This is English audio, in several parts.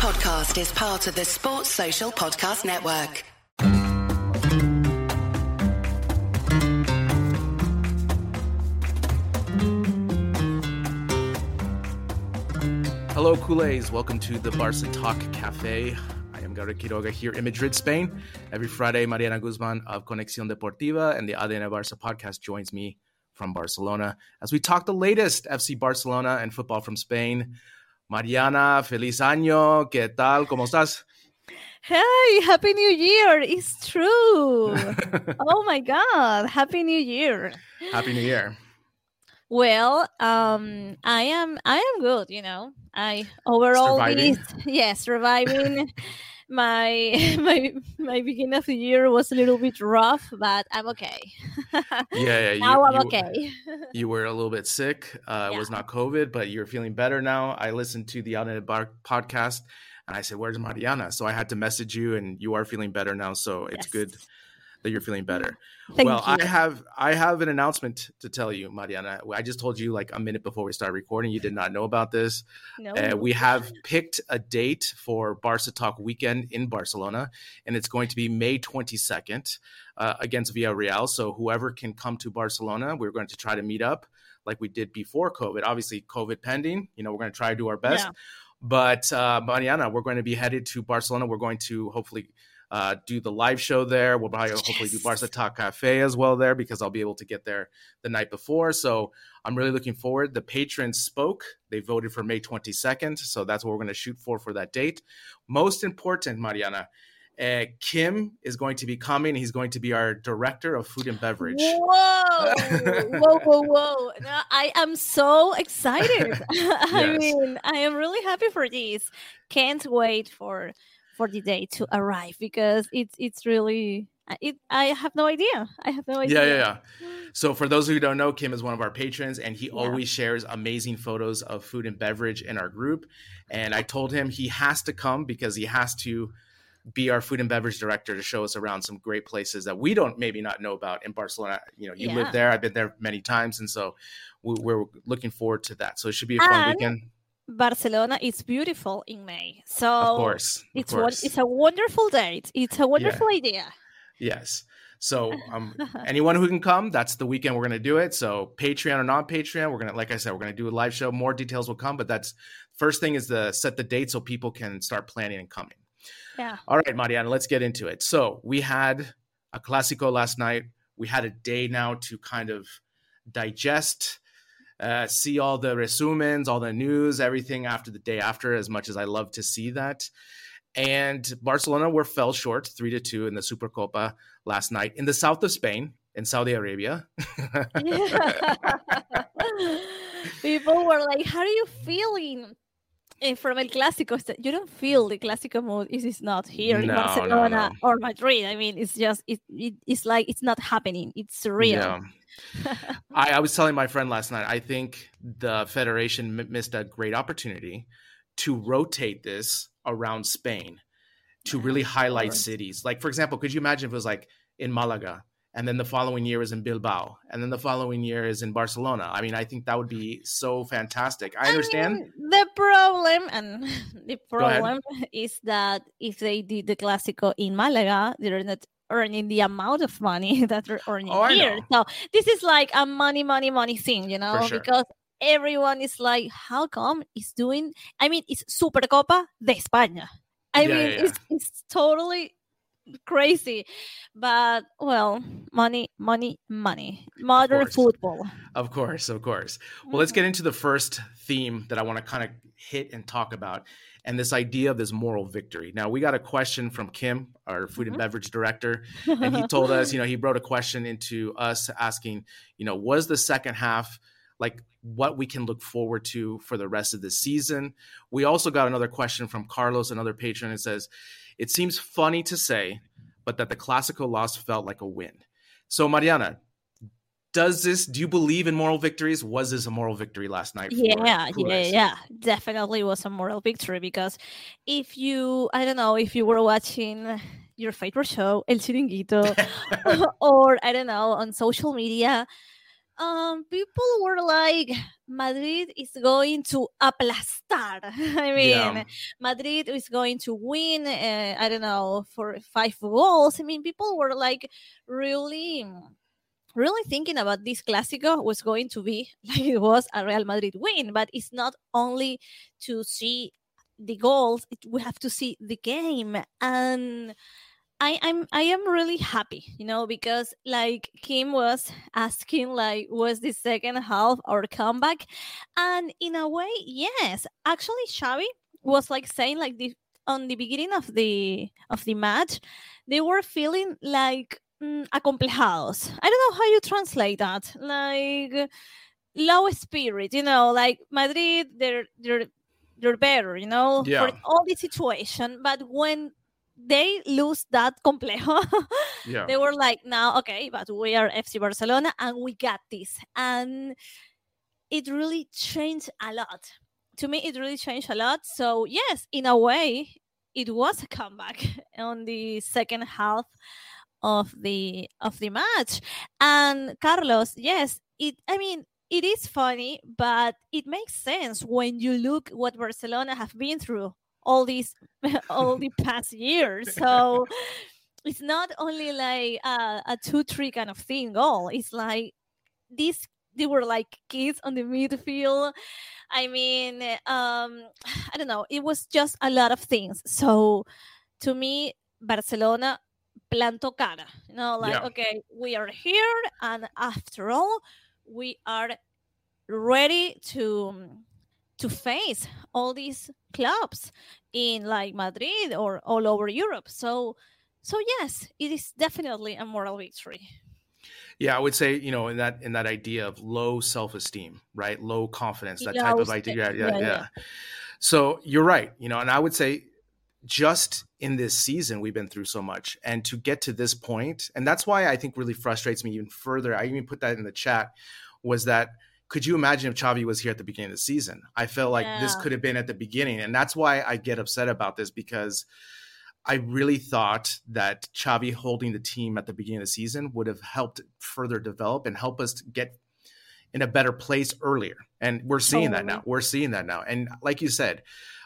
podcast is part of the Sports Social Podcast Network. Hello, Culés. Welcome to the Barca Talk Cafe. I am Gabriel Quiroga here in Madrid, Spain. Every Friday, Mariana Guzmán of Conexión Deportiva and the ADN Barca podcast joins me from Barcelona as we talk the latest FC Barcelona and football from Spain. Mariana, feliz año. ¿Qué tal? ¿Cómo estás? Hey, Happy New Year! It's true. oh my God! Happy New Year. Happy New Year. Well, um, I am I am good. You know, I overall Surviving. yes, surviving. my my my beginning of the year was a little bit rough, but I'm okay. Yeah, yeah. You, now I'm you- okay. You were a little bit sick. Uh, It was not COVID, but you're feeling better now. I listened to the Out the Bar podcast and I said, Where's Mariana? So I had to message you, and you are feeling better now. So it's Yes. good that you're feeling better. Thank well, you. I have I have an announcement to tell you, Mariana. I just told you like a minute before we started recording. You did not know about this. no, Uh, we have picked a date for Barca Talk weekend in Barcelona, and it's going to be May 22nd uh, against Villarreal. So whoever can come to Barcelona, we're going to try to meet up like we did before COVID. Obviously, COVID pending. You know, we're going to try to do our best. Yeah. But uh, Mariana, we're going to be headed to Barcelona. We're going to hopefully uh, do the live show there. We'll probably hopefully do Yes. Barca Talk Cafe as well there because I'll be able to get there the night before. So I'm really looking forward. The patrons spoke. They voted for May 22nd. So that's what we're going to shoot for for that date. Most important, Mariana, uh, Kim is going to be coming. He's going to be our director of food and beverage. Whoa, whoa, whoa, whoa. No, I am so excited. I mean, I am really happy for this. Can't wait for for the day to arrive because it's it's really it I have no idea. I have no idea. Yeah, yeah, yeah. So for those who don't know, Kim is one of our patrons, and he Yeah. always shares amazing photos of food and beverage in our group. And I told him he has to come because he has to be our food and beverage director to show us around some great places that we don't maybe not know about in Barcelona. You know, you Yeah. live there; I've been there many times, and so we, we're looking forward to that. So it should be a fun And- weekend. Barcelona is beautiful in May. So Of course, of it's course. it's a wonderful date. It's a wonderful idea. Yes. So um, anyone who can come, that's the weekend we're going to do it. So Patreon or non Patreon, we're going to, like I said, we're going to do a live show. More details will come, but that's first thing is to set the date so people can start planning and coming. Yeah. All right, Mariana, let's get into it. So we had a Clasico last night. We had a day now to kind of digest, uh, see all the resumens, all the news, everything after the day after, as much as I love to see that. And Barcelona were fell short three to two in the Supercopa last night in the south of Spain, in Saudi Arabia. People were like, "How are you feeling?" Eh, From El Clásico, you don't feel the Clásico mood. It is not here in No, no, Barcelona no. or Madrid. I mean, it's just it, it. It's like it's not happening. It's surreal. Yeah. I, I was telling my friend last night, I think the Federation m- missed a great opportunity to rotate this around Spain to really highlight cities. Like, for example, could you imagine if it was like in Malaga and then the following year is in Bilbao and then the following year is in Barcelona? I mean, I think that would be so fantastic. I understand. mean, the problem, and the problem is that if they did the Clásico in Malaga, they're not earning the amount of money that they're earning Oh, here. So this is like a money, money, money thing, you know, sure. because everyone is like, how come it's doing? I mean, it's Supercopa de España. I Yeah, mean, yeah. it's it's totally crazy, but well, money, money, money, modern course. football. Of course, of course. Well, let's get into the first theme that I want to kind of hit and talk about, and this idea of this moral victory. Now, we got a question from Kim, our food and Mhm. beverage director, and he told us, you know, he wrote a question into us asking, you know, was the second half like what we can look forward to for the rest of the season? We also got another question from Carlos, another patron, and says, it seems funny to say, but that the Clásico loss felt like a win. So, Mariana, does this do you believe in moral victories? Was this a moral victory last night yeah yeah yeah. Definitely was a moral victory because if you i don't know if you were watching your favorite show el chiringuito or i don't know on social media um, people were like, Madrid is going to aplastar. I mean, yeah. Madrid is going to win. Uh, I don't know for five goals. I mean, people were like really really thinking about this Clásico was going to be like it was a Real Madrid win, but it's not only to see the goals; it, we have to see the game, and I, I'm I am really happy, you know, because like Kim was asking, like, was the second half our comeback, and in a way, yes, actually, Xavi was like saying like the on the beginning of the of the match, they were feeling like mm, acomplejados. I don't know how you translate that. Like low spirit, you know, like Madrid, they're they're they're better, you know, yeah. for all the situation. But when they lose that complejo, yeah. they were like, now, okay, but we are FC Barcelona and we got this. And it really changed a lot. To me, it really changed a lot. So, yes, in a way, it was a comeback on the second half of the of the match. And Carlos, yes, it I mean it is funny, but it makes sense when you look what Barcelona have been through all these all the past years. So it's not only like a, a two three kind of thing goal. It's like these they were like kids on the midfield. I mean, um, I don't know. It was just a lot of things. So to me, Barcelona planto cara. You know, like, yeah. okay, we are here, and after all, we are ready to to face all these clubs in like Madrid or all over Europe. So, so yes, it is definitely a moral victory. Yeah, I would say you know in that in that idea of low self esteem, right? Low confidence, that type of idea. Yeah, yeah, yeah, yeah. So you're right. You know, and I would say just in this season we've been through so much and to get to this point and that's why i think really frustrates me even further i even put that in the chat was that could you imagine if Xavi was here at the beginning of the season? I felt like yeah. this could have been at the beginning. And that's why I get upset about this because I really thought that Xavi holding the team at the beginning of the season would have helped further develop and help us get in a better place earlier. And we're seeing totally. that now. We're seeing that now. And like you said,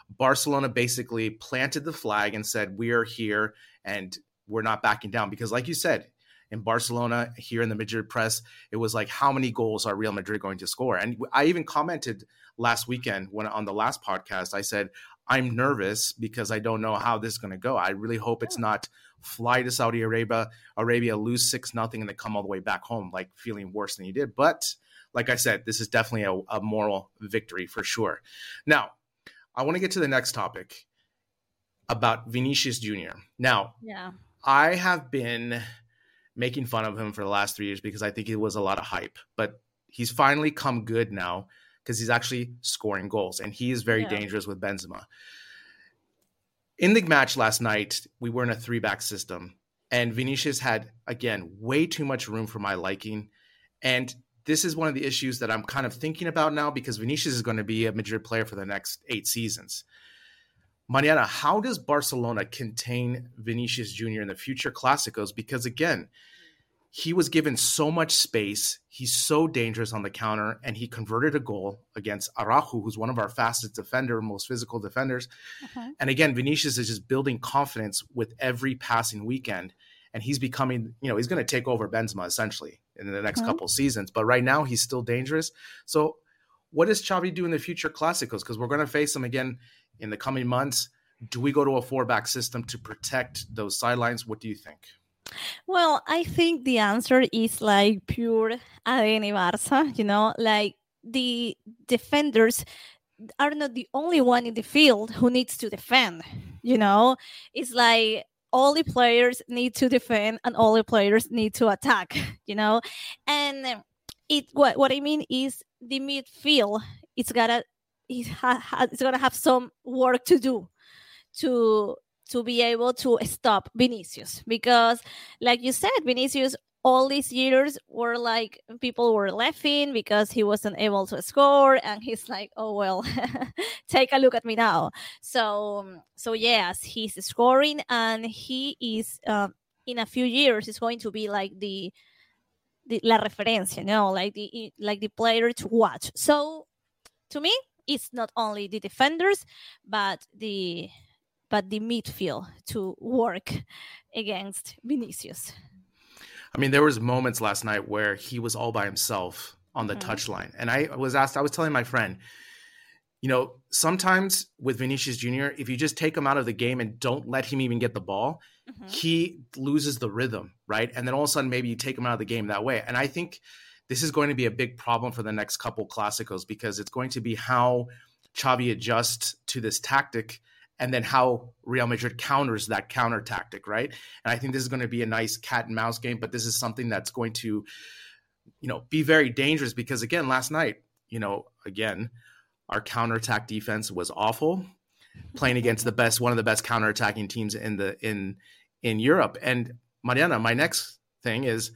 Barcelona basically planted the flag and said, We are here and we're not backing down. Because, like you said, in Barcelona, here in the Madrid press, it was like, How many goals are Real Madrid going to score? And I even commented last weekend when on the last podcast, I said, I'm nervous because I don't know how this is going to go. I really hope it's not fly to Saudi Arabia, Arabia lose six nothing, and then come all the way back home like feeling worse than you did. But like I said, this is definitely a, a moral victory for sure. Now, I want to get to the next topic about Vinicius Jr. Now, yeah. I have been making fun of him for the last three years because I think it was a lot of hype, but he's finally come good now because he's actually scoring goals and he is very yeah. dangerous with Benzema. In the match last night, we were in a three back system and Vinicius had, again, way too much room for my liking. And this is one of the issues that I'm kind of thinking about now because Vinicius is going to be a Madrid player for the next eight seasons. Mariana, how does Barcelona contain Vinicius Jr. in the future Clásicos? Because again, he was given so much space. He's so dangerous on the counter, and he converted a goal against Araujo, who's one of our fastest defender, most physical defenders. Uh-huh. And again, Vinicius is just building confidence with every passing weekend, and he's becoming, you know, he's going to take over Benzema essentially in the next mm-hmm. couple seasons. But right now, he's still dangerous. So, what does Xavi do in the future Clásicos? Because we're going to face him again in the coming months. Do we go to a four back system to protect those sidelines? What do you think? Well, I think the answer is like pure ADN Barça, you know, like the defenders are not the only one in the field who needs to defend, you know, it's like all the players need to defend and all the players need to attack, you know? And it what what I mean is the midfield it's gotta it ha, it's gonna have some work to do to to be able to stop Vinicius because like you said Vinicius all these years were like people were laughing because he wasn't able to score and he's like oh well take a look at me now so so yes he's scoring and he is uh, in a few years is going to be like the the, la referencia, you know, like the like the player to watch. So to me, it's not only the defenders, but the but the midfield to work against Vinicius. I mean, there was moments last night where he was all by himself on the mm-hmm. touchline, and I was asked. I was telling my friend, you know, sometimes with Vinicius Jr., if you just take him out of the game and don't let him even get the ball, mm-hmm. he loses the rhythm, right? And then all of a sudden, maybe you take him out of the game that way. And I think this is going to be a big problem for the next couple Clásicos because it's going to be how Xavi adjusts to this tactic and then how Real Madrid counters that counter tactic, right? And I think this is going to be a nice cat and mouse game, but this is something that's going to, you know, be very dangerous because again, last night, you know, again, our counterattack defense was awful, playing against the best, one of the best counterattacking teams in the in in Europe. And Mariana, my next thing is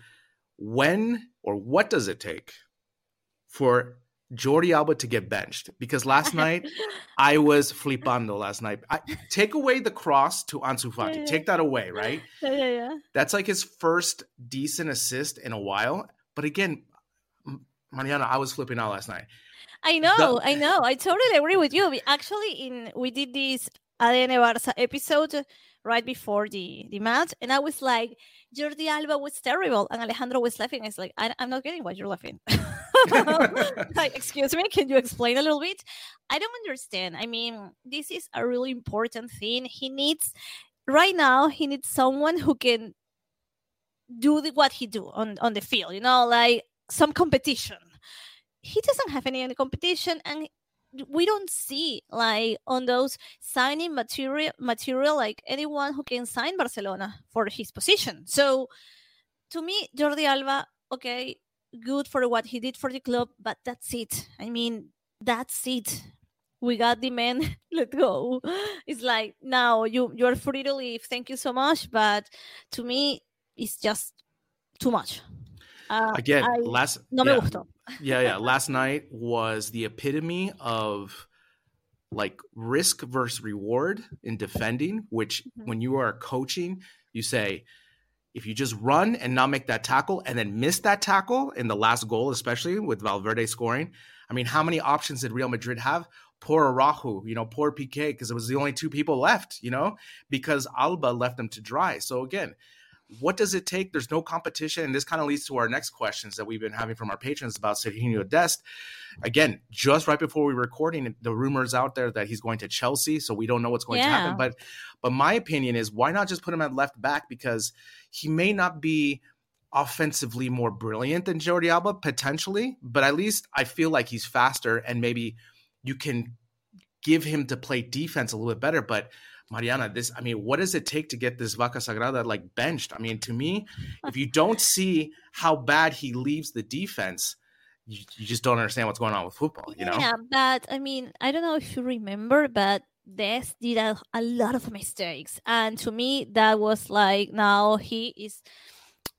when or what does it take for Jordi Alba to get benched? Because last night I was flipando last night. I, take away the cross to Ansu Fati. Yeah, yeah. Take that away, right? Yeah, yeah, yeah. That's like his first decent assist in a while. But again, Mariana, I was flipping out last night. I know, the- I know. I totally agree with you. We actually in we did this ADN Barça episode right before the the match, and I was like, Jordi Alba was terrible, and Alejandro was laughing. It's like I, am not getting why you're laughing. like, excuse me, can you explain a little bit? I don't understand. I mean, this is a really important thing. He needs right now. He needs someone who can do the, what he do on on the field. You know, like some competition he doesn't have any, any competition and we don't see like on those signing material material like anyone who can sign Barcelona for his position. So to me, Jordi Alba, okay, good for what he did for the club, but that's it. I mean, that's it. We got the man. Let go. It's like now you you're free to leave. Thank you so much, but to me, it's just too much. Uh, Again, I, last no yeah, me gustó. yeah, yeah. Last night was the epitome of like risk versus reward in defending. Which, mm-hmm. when you are coaching, you say if you just run and not make that tackle, and then miss that tackle in the last goal, especially with Valverde scoring. I mean, how many options did Real Madrid have? Poor Araujo, you know, poor PK, because it was the only two people left, you know, because Alba left them to dry. So again, what does it take? There's no competition. And this kind of leads to our next questions that we've been having from our patrons about Sergiño Dest. Again, just right before we were recording, the rumors out there that he's going to Chelsea. So we don't know what's going yeah. to happen. But but my opinion is why not just put him at left back? Because he may not be offensively more brilliant than Jordi Alba, potentially, but at least I feel like he's faster and maybe you can give him to play defense a little bit better. But Mariana, this, I mean, what does it take to get this Vaca Sagrada like benched? I mean, to me, if you don't see how bad he leaves the defense, you, you just don't understand what's going on with football, you know? Yeah, but I mean, I don't know if you remember, but Dest did a, a lot of mistakes. And to me, that was like, now he is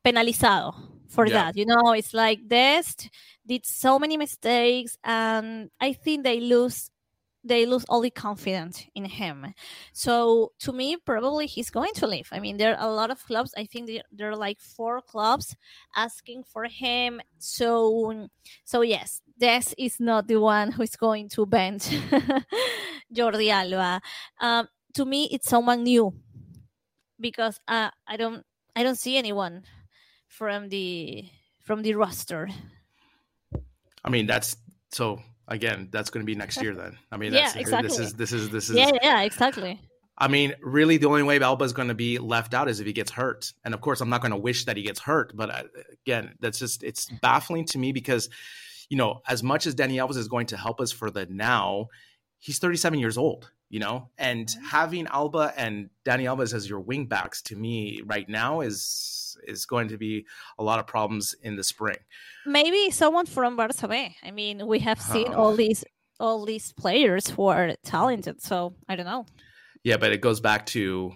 penalizado for yeah. that. You know, it's like Dest did so many mistakes, and I think they lose they lose all the confidence in him. So to me, probably he's going to leave. I mean, there are a lot of clubs. I think there, there are like four clubs asking for him. So, so yes, Dest is not the one who is going to bench Jordi Alba. Um, to me, it's someone new because uh, I don't, I don't see anyone from the from the roster. I mean, that's so again, that's going to be next year then. I mean, yeah, exactly. This is this is this is yeah, yeah, exactly. I mean, really, the only way Alba is going to be left out is if he gets hurt. And of course, I'm not going to wish that he gets hurt, but uh, again, that's just it's baffling to me because, you know, as much as Dani Alves is going to help us for the now, he's 37 years old you know? And mm-hmm. having alba and dani alves as your wing backs to me right now is is going to be a lot of problems in the spring. Maybe someone from barça i mean we have seen all these all these players who are talented so i don't know. Yeah but it goes back to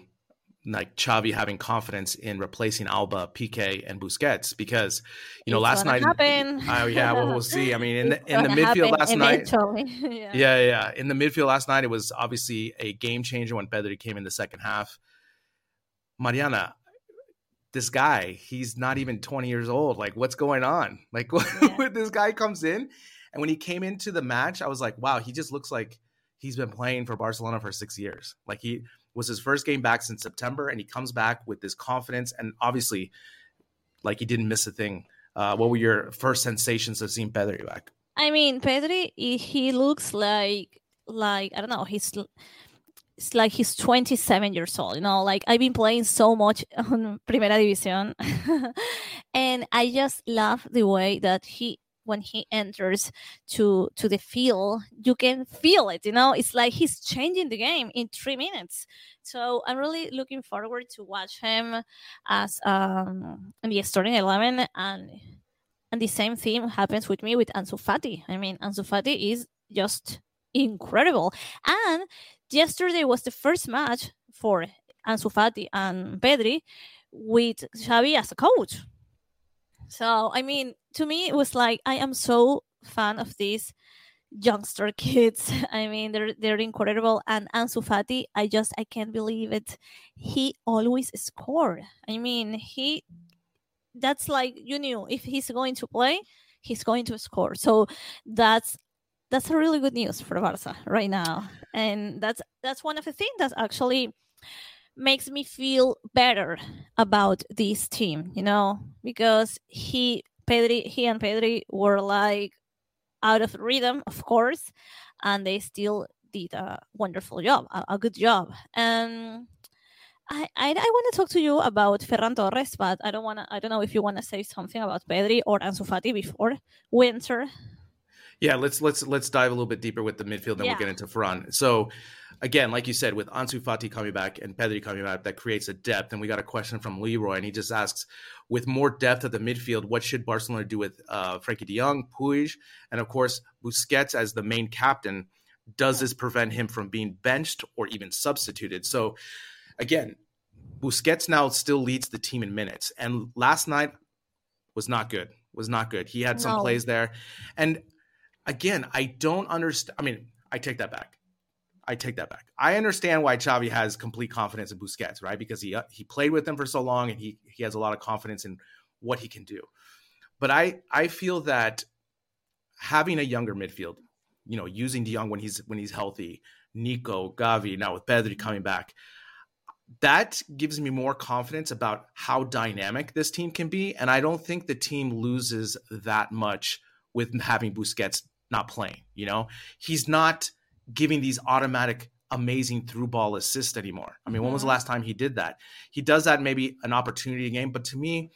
like Xavi having confidence in replacing Alba, Piqué, and Busquets because you know it's last night. Happen. Uh, yeah, well, we'll see. I mean, in the in the midfield last night. yeah. yeah, yeah, in the midfield last night, it was obviously a game changer when Pedri came in the second half. Mariana, this guy, he's not even 20 years old. Like, what's going on? Like, yeah. this guy comes in, and when he came into the match, I was like, wow, he just looks like he's been playing for Barcelona for six years. Like, he was his first game back since September, and he comes back with this confidence, and obviously, like, he didn't miss a thing. Uh, what were your first sensations of seeing Pedri back? I mean, Pedri, he looks like like I don't know, he's it's like he's 27 years old you know like i've been playing so much on primera división and i just love the way that he when he enters to to the field you can feel it you know it's like he's changing the game in three minutes so i'm really looking forward to watch him as um in the starting 11 and and the same thing happens with me with Ansu Fati. I mean, Ansu Fati is just incredible. And yesterday was the first match for Ansu Fati and Pedri with Xavi as a coach. So, I mean, to me, it was like I am so fan of these youngster kids. I mean, they're they're incredible. And Ansu Fati, I just I can't believe it. He always scored. I mean, he that's like you knew if he's going to play, he's going to score. So that's that's a really good news for Barca right now, and that's that's one of the things that actually makes me feel better about this team. You know, because he Pedri, he and Pedri were like out of rhythm, of course, and they still did a wonderful job, a, a good job, and. I, I, I want to talk to you about Ferran Torres, but I don't want to. I don't know if you want to say something about Pedri or Ansu Fati before winter. Yeah, let's let's let's dive a little bit deeper with the midfield, then yeah. we'll get into Ferran. So, again, like you said, with Ansu Fati coming back and Pedri coming back, that creates a depth. And we got a question from Leroy, and he just asks, with more depth at the midfield, what should Barcelona do with uh, Frenkie De Jong, Puig, and of course Busquets as the main captain? Does this prevent him from being benched or even substituted? So, again, Busquets now still leads the team in minutes, and last night was not good. Was not good. He had some no. plays there, and again, I don't understand. I mean, I take that back. I take that back. I understand why Xavi has complete confidence in Busquets, right? Because he uh, he played with him for so long, and he he has a lot of confidence in what he can do. But I I feel that having a younger midfield, you know, using De Jong when he's when he's healthy, Nico, Gavi, now with Pedri coming back, that gives me more confidence about how dynamic this team can be. And I don't think the team loses that much with having Busquets not playing. You know, he's not giving these automatic amazing through ball assists anymore. I mean, mm-hmm. when was the mm-hmm. last time he did that? He does that maybe an opportunity game, but to me,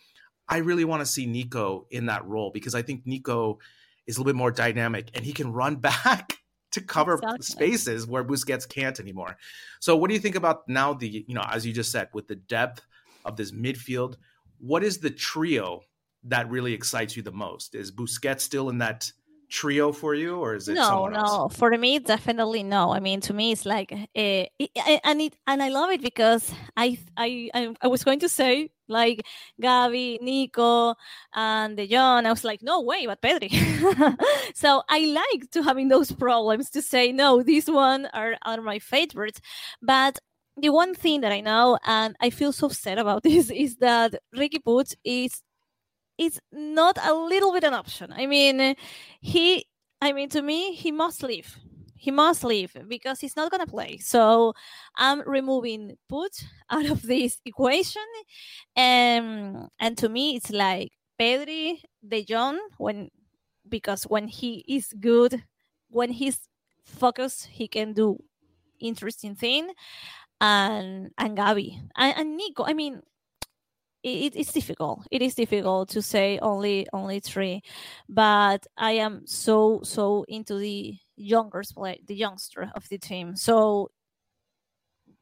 I really want to see Nico in that role because I think Nico is a little bit more dynamic and he can run back to cover exactly. spaces where Busquets can't anymore. So what do you think about now the, you know, as you just said, with the depth of this midfield, what is the trio that really excites you the most? Is Busquets still in that trio for you or is it no no for me definitely no. I mean to me it's like uh, it, and it and i love it because I, I i was going to say like gavi nico and De Jong i was like no way but pedri. So i like to having those problems to say no these one are are my favorites. But the one thing that i know and i feel so sad about this is that riqui puig is it's not a little bit an option. I mean, he, I mean, to me, he must leave. He must leave because he's not going to play. So I'm removing Puig out of this equation. And, and to me, it's like Pedri, De Jong, when, because when he is good, when he's focused, he can do interesting thing. And, and Gavi and, and Nico, I mean, it, it's difficult. It is difficult to say only only three but i am so so into the younger play the youngster of the team. So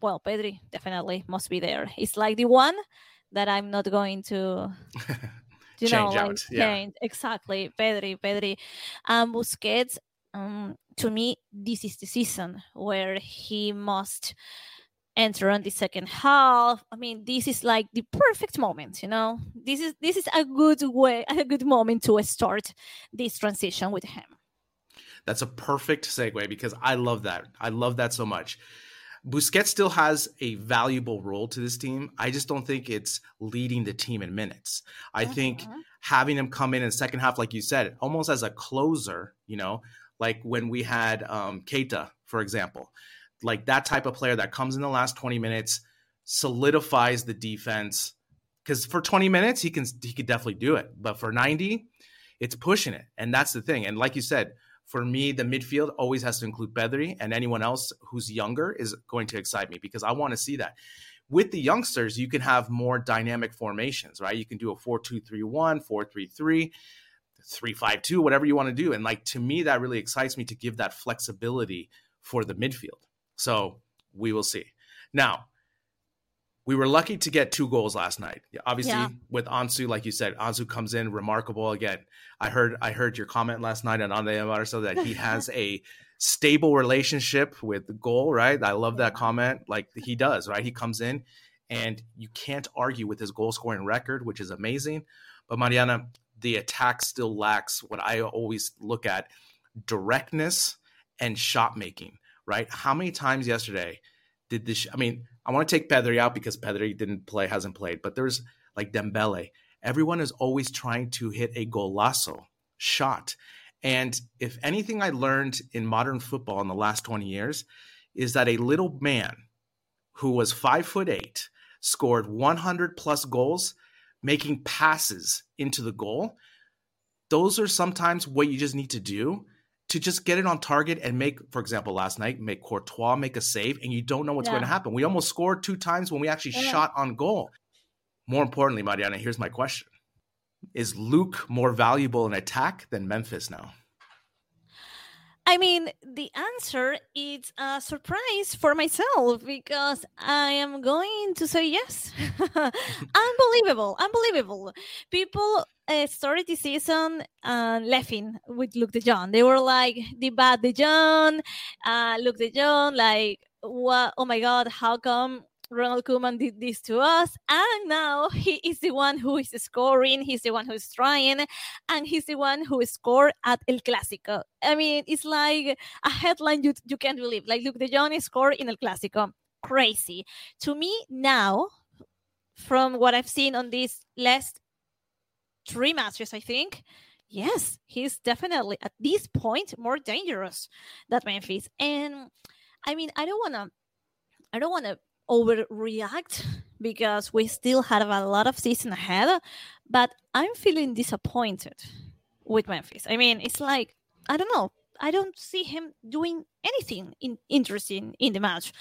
well pedri definitely must be there. It's like the one that i'm not going to you know like out. Yeah. change. Exactly. Pedri pedri. Um busquets um to me this is the season where he must enter on the second half. I mean, this is like the perfect moment, you know. This is this is a good way, a good moment to start this transition with him. That's a perfect segue because I love that. I love that so much. Busquets still has a valuable role to this team. I just don't think it's leading the team in minutes. I uh-huh. think having him come in in second half, like you said, almost as a closer, you know, like when we had um, Keita, for example, like that type of player that comes in the last 20 minutes, solidifies the defense. Because for 20 minutes, he can he could definitely do it, but for 90, it's pushing it, and that's the thing. And like you said, for me, the midfield always has to include Pedri, and anyone else who's younger is going to excite me because I want to see that. With the youngsters, you can have more dynamic formations, right? You can do a 4 2 3 1, 4 3 3 three five two, whatever you want to do. And like to me, that really excites me to give that flexibility for the midfield. So we will see. Now, we were lucky to get two goals last night. Obviously, yeah. with Ansu, like you said, Ansu comes in remarkable again. I heard I heard your comment last night on Ansu that he has a stable relationship with the goal, right? I love that comment. Like he does, right? He comes in and you can't argue with his goal scoring record, which is amazing. But Mariana, the attack still lacks what I always look at directness and shot making, right? How many times yesterday did this? I mean, I want to take Pedri out because Pedri didn't play, hasn't played, but there's like Dembele. Everyone is always trying to hit a golazo shot. And if anything I learned in modern football in the last 20 years is that a little man who was five foot eight scored 100 plus goals making passes into the goal, those are sometimes what you just need to do to just get it on target and make, for example, last night, make Courtois make a save, and you don't know what's yeah. going to happen. We almost scored two times when we actually yeah. shot on goal. More importantly, Mariana, here's my question Is Luuk more valuable in attack than Memphis now? I mean, the answer is a surprise for myself because I am going to say yes. unbelievable, unbelievable. People uh, started the season uh, laughing with Luuk de. They were like, the bad de uh, Luuk de like, what? Oh my God, how come Ronald Koeman did this to us, and now he is the one who is scoring. He's the one who is trying, and he's the one who scored at El Clásico. I mean, it's like a headline you you can't believe. Like, Luuk de Jong scored in El Clásico. Crazy to me now. From what I've seen on these last three matches, I think, yes, he's definitely at this point more dangerous than Memphis. And I mean, I don't wanna, I don't wanna overreact because we still have a lot of season ahead, but I'm feeling disappointed with Memphis. I mean, it's like I don't know. I don't see him doing anything in, interesting in the match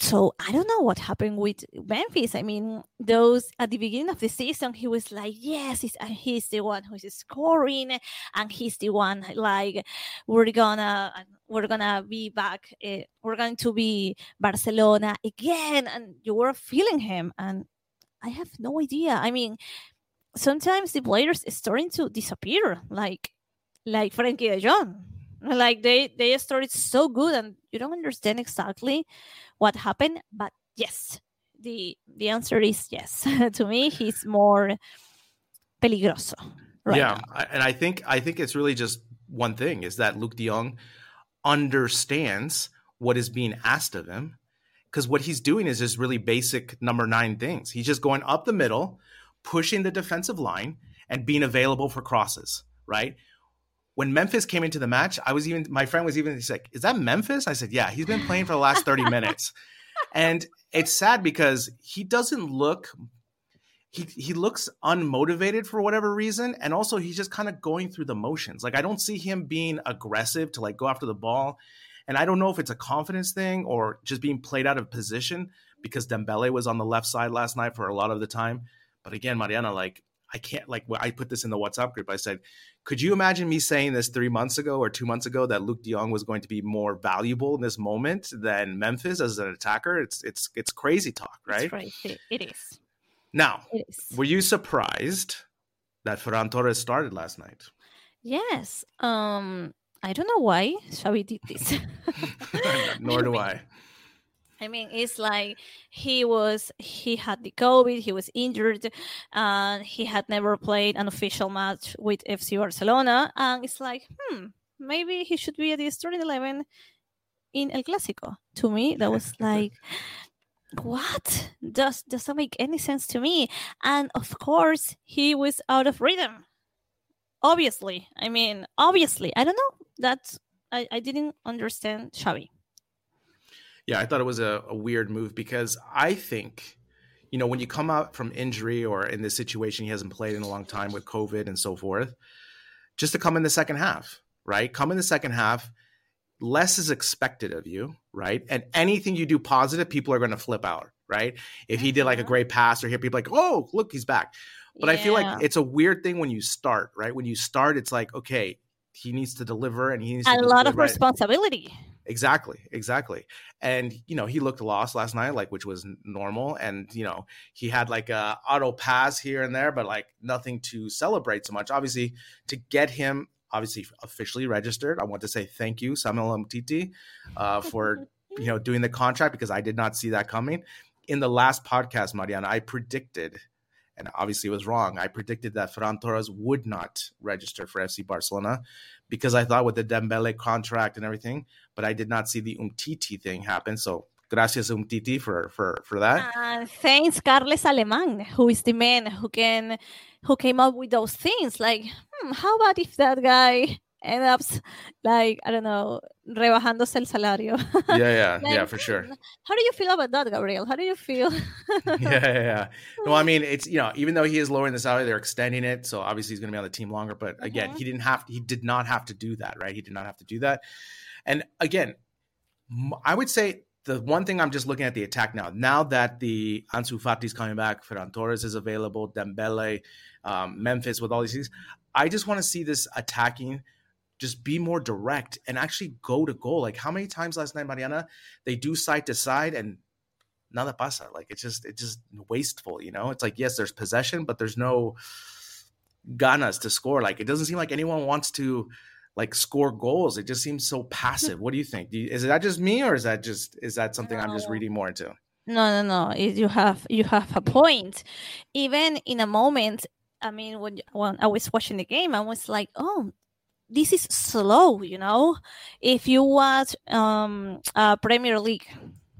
so I don't know what happened with Memphis. I mean, those at the beginning of the season, he was like, "Yes, he's, he's the one who's scoring, and he's the one like we're gonna we're gonna be back. Uh, we're going to be Barcelona again." And you were feeling him, and I have no idea. I mean, sometimes the players are starting to disappear, like like Frenkie De Jong. Like they they started so good, and you don't understand exactly what happened. But yes, the the answer is yes. to me, he's more peligroso. Right yeah, now. and I think I think it's really just one thing is that Luuk De Jong understands what is being asked of him because what he's doing is just really basic number nine things. He's just going up the middle, pushing the defensive line, and being available for crosses. Right when Memphis came into the match, I was even my friend was even he's like, "Is that Memphis?" I said, "Yeah, he's been playing for the last 30 minutes." And it's sad because he doesn't look he he looks unmotivated for whatever reason and also he's just kind of going through the motions. Like I don't see him being aggressive to like go after the ball. And I don't know if it's a confidence thing or just being played out of position because Dembele was on the left side last night for a lot of the time. But again, Mariana, like I can't like I put this in the WhatsApp group. I said, could you imagine me saying this three months ago or two months ago that Luuk De Jong was going to be more valuable in this moment than Memphis as an attacker? It's it's it's crazy talk, right? right. It is. Now, it is. were you surprised that Ferran Torres started last night? Yes. Um, I don't know why Xavi did this. Nor do I. I mean, it's like he was he had the COVID, he was injured, and he had never played an official match with FC Barcelona, and it's like, hmm, maybe he should be at the starting eleven in El Clásico. To me, that was like, what? Does doesn't make any sense to me. And of course, he was out of rhythm. Obviously, I mean, obviously, I don't know. That's I, I didn't understand Xavi. Yeah, I thought it was a, a weird move because I think you know, when you come out from injury or in this situation, he hasn't played in a long time with COVID and so forth, just to come in the second half, right? Come in the second half, less is expected of you, right? And anything you do positive, people are going to flip out, right? If he did like a mm-hmm. great pass or here, people like, oh, look, he's back. But yeah. I feel like it's a weird thing when you start, right? When you start, it's like, okay, he needs to deliver and he needs a lot of responsibility. Exactly, exactly. And you know, he looked lost last night, like which was normal. And you know, he had like a auto pass here and there, but like nothing to celebrate so much. Obviously, to get him obviously officially registered, I want to say thank you, Samuel Umtiti, uh, for you know doing the contract because I did not see that coming. In the last podcast, Mariana, I predicted and obviously was wrong. I predicted that Ferran Torres would not register for FC Barcelona because I thought with the Dembele contract and everything, but I did not see the Umtiti thing happen. So gracias Umtiti for for for that. Uh, thanks Carles Alemán, who is the man who can who came up with those things. Like, hmm, how about if that guy end up like I don't know, rebajándose el salario. Yeah, yeah, like, yeah, for sure. How do you feel about that, Gabriel? How do you feel? yeah, yeah, yeah. No, I mean, it's you know, even though he is lowering the salary, they're extending it, so obviously he's going to be on the team longer. But again, mm-hmm. he didn't have, he did not have to do that, right? He did not have to do that. And again, I would say the one thing I'm just looking at the attack now. Now that the Ansu Fati is coming back, Ferran Torres is available, Dembele, um, Memphis with all these things. I just want to see this attacking just be more direct and actually go to goal. Like how many times last night, Mariana, they do side to side and nada pasa. Like it's just it's just wasteful, you know? It's like yes, there's possession, but there's no ganas to score. Like it doesn't seem like anyone wants to like score goals. It just seems so passive. what do you think? Do you, is that just me or is that just is that something no. I'm just reading more into? No, no, no. You have you have a point. Even in a moment, I mean, when when I was watching the game, I was like, oh, this is slow you know if you watch um a premier league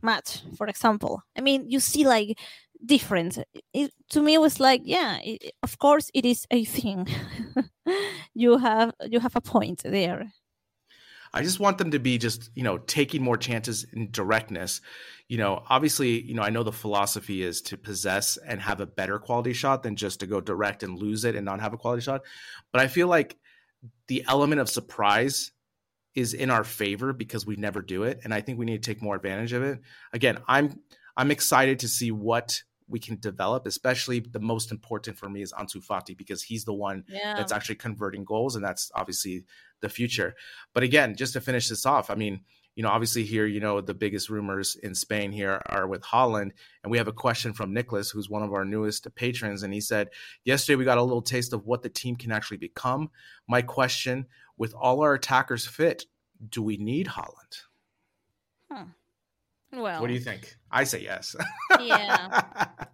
match for example i mean you see like different. It, to me it was like yeah it, of course it is a thing. You have you have a point there. I just want them to be just you know taking more chances in directness. You know obviously you know i know the philosophy is to possess and have a better quality shot than just to go direct and lose it and not have a quality shot. But i feel like the element of surprise is in our favor because we never do it and i think we need to take more advantage of it. Again i'm i'm excited to see what we can develop especially the most important for me is Ansu Fati because he's the one yeah. that's actually converting goals and that's obviously the future but again just to finish this off i mean you know, obviously here, you know, the biggest rumors in Spain here are with Haaland, And we have a question from Nicholas, who's one of our newest patrons. And he said, Yesterday we got a little taste of what the team can actually become. My question with all our attackers fit, do we need Haaland? Well, what do you think? I say yes. yeah.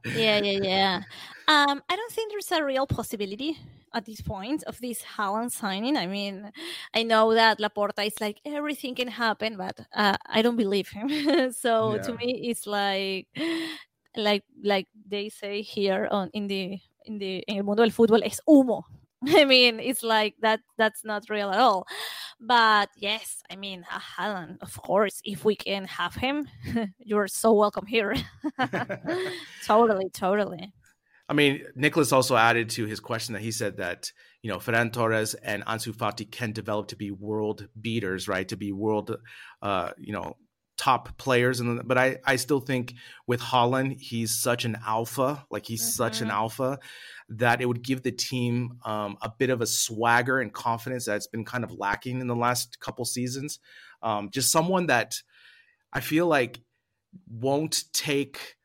Yeah, yeah, yeah. Um, I don't think there's a real possibility at this point of this Haaland signing. I mean, I know that Laporta is like everything can happen, but uh, I don't believe him. so yeah. to me, it's like, like, like they say here on in the in the in el mundo del fútbol es humo. I mean, it's like that. That's not real at all. But yes, I mean, uh, Haaland, of course, if we can have him, you're so welcome here. totally, totally. I mean, Nicholas also added to his question that he said that you know Ferran Torres and Ansu Fati can develop to be world beaters, right? To be world, uh, you know, top players. And but I I still think with Haaland he's such an alpha, like he's mm-hmm. such an mm-hmm. alpha that it would give the team um, a bit of a swagger and confidence that's been kind of lacking in the last couple seasons. Um, just someone that I feel like won't take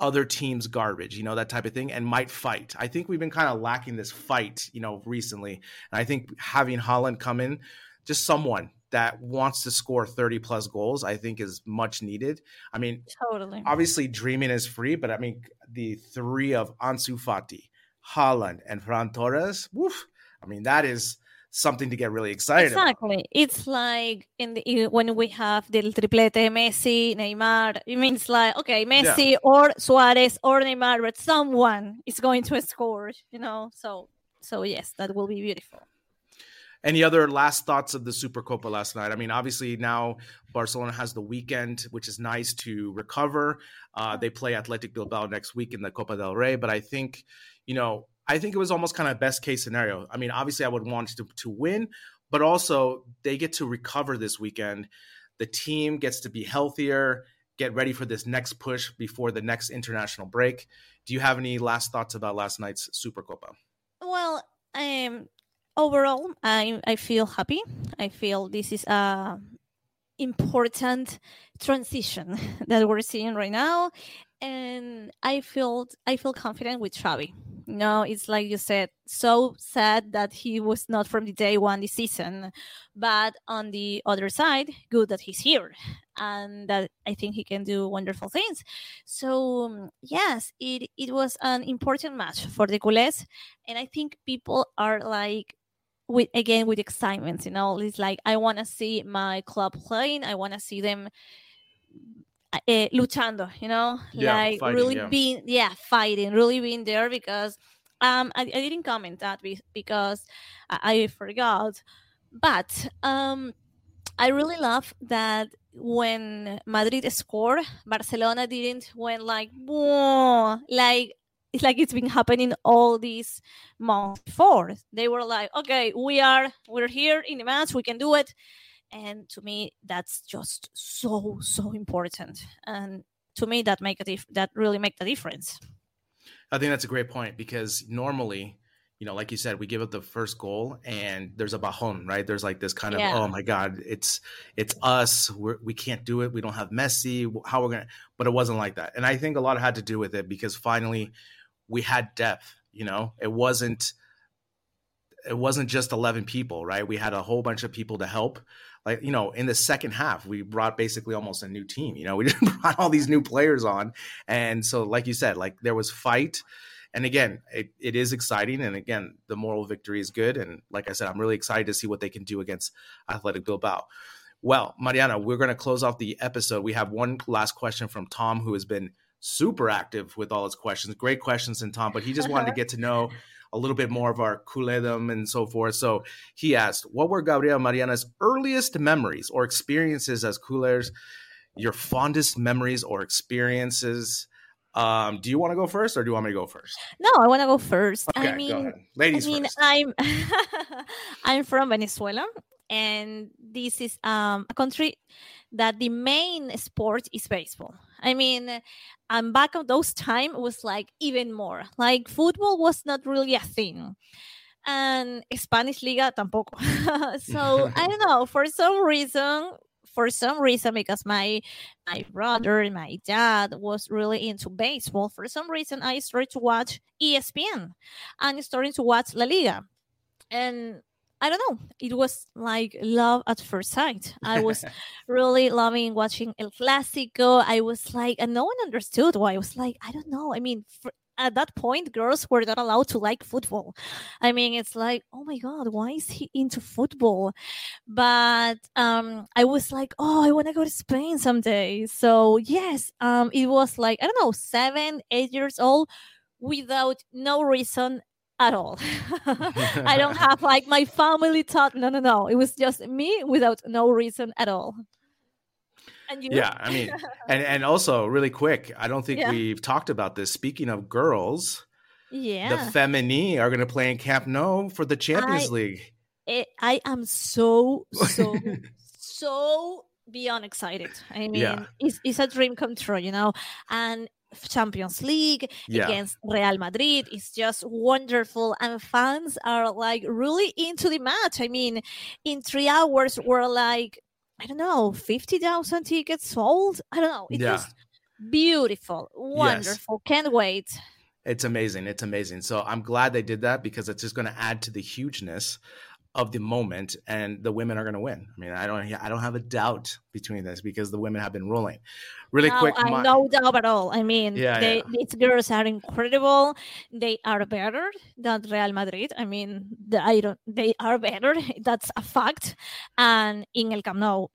other teams garbage, you know, that type of thing, and might fight. I think we've been kind of lacking this fight, you know, recently. And I think having Haaland come in, just someone that wants to score 30 plus goals, I think is much needed. I mean, totally. Obviously, dreaming is free, but I mean, the three of Ansu Fati, Haaland, and Ferran Torres, woof. I mean, that is something to get really excited exactly. about. It's like in the when we have the triplete Messi, Neymar. It means like okay, Messi yeah. or Suarez or Neymar, but someone is going to score. You know, so so yes, that will be beautiful. Any other last thoughts of the Supercopa last night? I mean, obviously now Barcelona has the weekend, which is nice to recover. Uh, they play Athletic Bilbao next week in the Copa del Rey, but I think, you know, I think it was almost kind of best case scenario. I mean, obviously, I would want to, to win, but also they get to recover this weekend. The team gets to be healthier, get ready for this next push before the next international break. Do you have any last thoughts about last night's Supercopa? Well, um, overall, I I feel happy. I feel this is a important transition that we're seeing right now, and I feel I feel confident with Xavi no, it's like you said, so sad that he was not from the day one this season. But on the other side, good that he's here and that I think he can do wonderful things. So um, yes, it it was an important match for the culés, and I think people are like with again with excitement. You know, it's like I want to see my club playing. I want to see them uh, luchando, you know, yeah, like fighting, really yeah. being, yeah, fighting, really being there because um, I, I didn't comment that because I, I forgot, but um, I really love that when Madrid scored, Barcelona didn't went like, Whoa, like it's like it's been happening all these months before. They were like, okay, we are, we're here in the match, we can do it. And to me that's just so so important. And to me that make a dif- that really make the difference. I think that's a great point because normally you know like you said we give up the first goal and there's a bajon right? There's like this kind of yeah. oh my god it's it's us We're, we can't do it we don't have messi how we're gonna but it wasn't like that. And i think a lot had to do with it because finally we had depth you know? It wasn't it wasn't just 11 people right? We had a whole bunch of people to help. Like you know in the second half we brought basically almost a new team you know? We just brought all these new players on. And so like you said like there was fight. And again it, it is exciting. And again the moral victory is good. And like i said i'm really excited to see what they can do against athletic bilbao. Well mariana we're going to close off the episode. We have one last question from tom who has been super active with all his questions great questions and tom but he just wanted to get to know a little bit more of our Culedom and so forth. So he asked, What were Gabriel Mariana's earliest memories or experiences as culers? Your fondest memories or experiences? Um, do you want to go first or do you want me to go first? No, I want to go first. Okay, I mean, go ahead. Ladies I mean, first. I'm I'm from Venezuela and this is um, a country that the main sport is baseball. I mean, and back of those time was like even more. Like football was not really a thing. And Spanish Liga tampoco. so I don't know, for some reason, for some reason, because my my brother, my dad was really into baseball, for some reason I started to watch ESPN and started to watch La Liga. And I don't know. It was like love at first sight. I was really loving watching El Clásico. I was like, and no one understood why. I was like, I don't know. I mean, for, at that point, girls were not allowed to like football. I mean, it's like, oh my god, why is he into football? But um, I was like, oh, I want to go to Spain someday. So yes, um, it was like I don't know, seven, eight years old, without no reason at all. I don't have like my family taught. No, no, no. It was just me without no reason at all. And you? Yeah, I mean, and and also really quick. I don't think yeah. we've talked about this. Speaking of girls, yeah, the Femení are going to play in Camp Nou for the Champions I, League. It, I am so so so beyond excited. I mean, yeah. it's, it's a dream come true, you know. And Champions League yeah. against Real Madrid. It's just wonderful. And fans are like really into the match. I mean, in three hours, we're like, I don't know, 50,000 tickets sold. I don't know. It's yeah. just beautiful, wonderful. Yes. Can't wait. It's amazing. It's amazing. So I'm glad they did that because it's just going to add to the hugeness of the moment, and the women are going to win. I mean, I don't, I don't have a doubt between this because the women have been ruling. Really no, quick, I my, no doubt at all. I mean, Yeah, they, yeah. these girls are incredible. They are better than Real Madrid. I mean, the, I don't. They are better. That's a fact. And in El Camp Nou,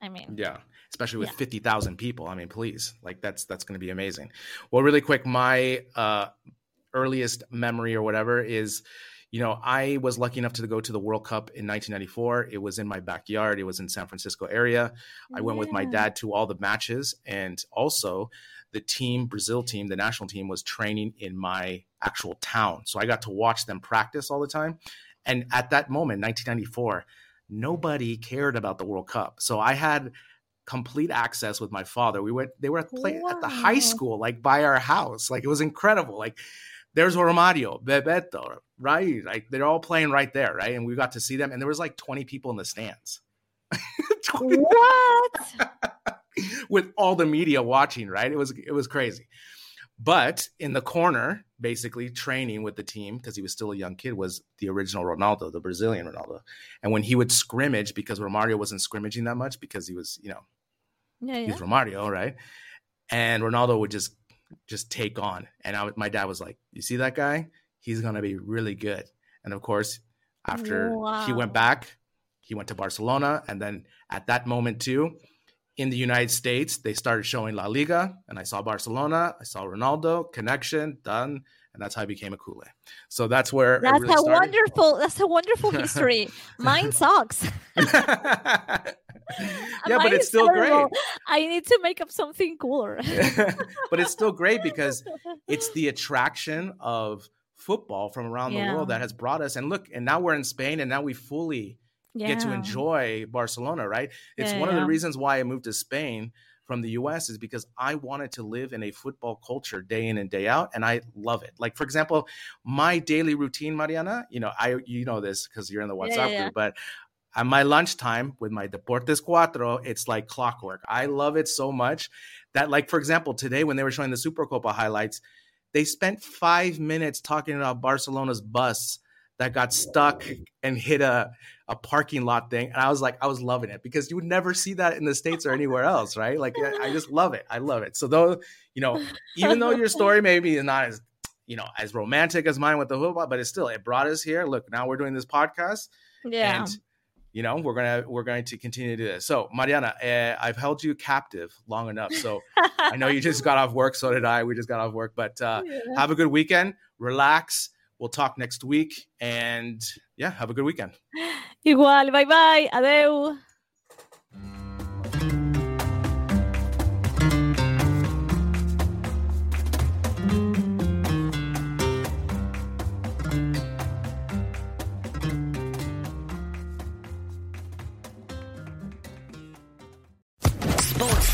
I mean, Yeah, especially with Yeah. fifty thousand people. I mean, please, like that's that's going to be amazing. Well, really quick, my uh, earliest memory or whatever is, you know, I was lucky enough to go to the World Cup in 1994. It was in my backyard. It was in San Francisco area. I went with my dad to all the matches, and also the team, Brazil team, the national team, was training in my actual town. So I got to watch them practice all the time. And at that moment, 1994, nobody cared about the World Cup. So I had complete access with my father. We went; they were at, play, at the high school, like by our house. Like it was incredible. Like there's Romario, Bebeto, right? Like they're all playing right there, right? And we got to see them, and there was like 20 people in the stands. 20 what? with all the media watching, right? It was it was crazy. But in the corner, basically training with the team because he was still a young kid, was the original Ronaldo, the Brazilian Ronaldo. And when he would scrimmage, because Romario wasn't scrimmaging that much because he was, you know, Yeah, yeah. he's Romario, right? And Ronaldo would just just take on. And I, my dad was like, "You see that guy? He's gonna be really good." And of course, after he went back, he went to Barcelona, and then at that moment too, in the United States, they started showing La Liga, and I saw Barcelona, I saw Ronaldo connection done, and that's how I became a culé. So that's where That's really a started. wonderful. That's a wonderful history. Mine sucks. yeah, but it's still great. I need to make up something cooler. but it's still great because it's the attraction of football from around the world that has brought us. And look, and now we're in Spain, and now we fully get to enjoy Barcelona, right? It's Yeah, one of the reasons why I moved to Spain from the US is because I wanted to live in a football culture day in and day out and I love it. Like for example, my daily routine, Mariana, you know, I you know this cuz you're in the Yeah, WhatsApp yeah, group, but at my lunchtime with my Deportes Cuatro, it's like clockwork. I love it so much that like for example, today when they were showing the Supercopa highlights, they spent 5 minutes talking about Barcelona's bus that got stuck and hit a a parking lot thing. And i was like i was loving it because you would never see that in the states or anywhere else right? Like i I just love it. I love it. So though you know even though your story maybe is not as you know as romantic as mine with the football but it's still it brought us here. Look now we're doing this podcast. Yeah. and you know we're gonna we're going to continue to do this so mariana uh, i've held you captive long enough so i know you just got off work so did i we just got off work but uh Yeah. have a good weekend relax we'll talk next week and yeah have a good weekend Igual. Bye bye. Adeu.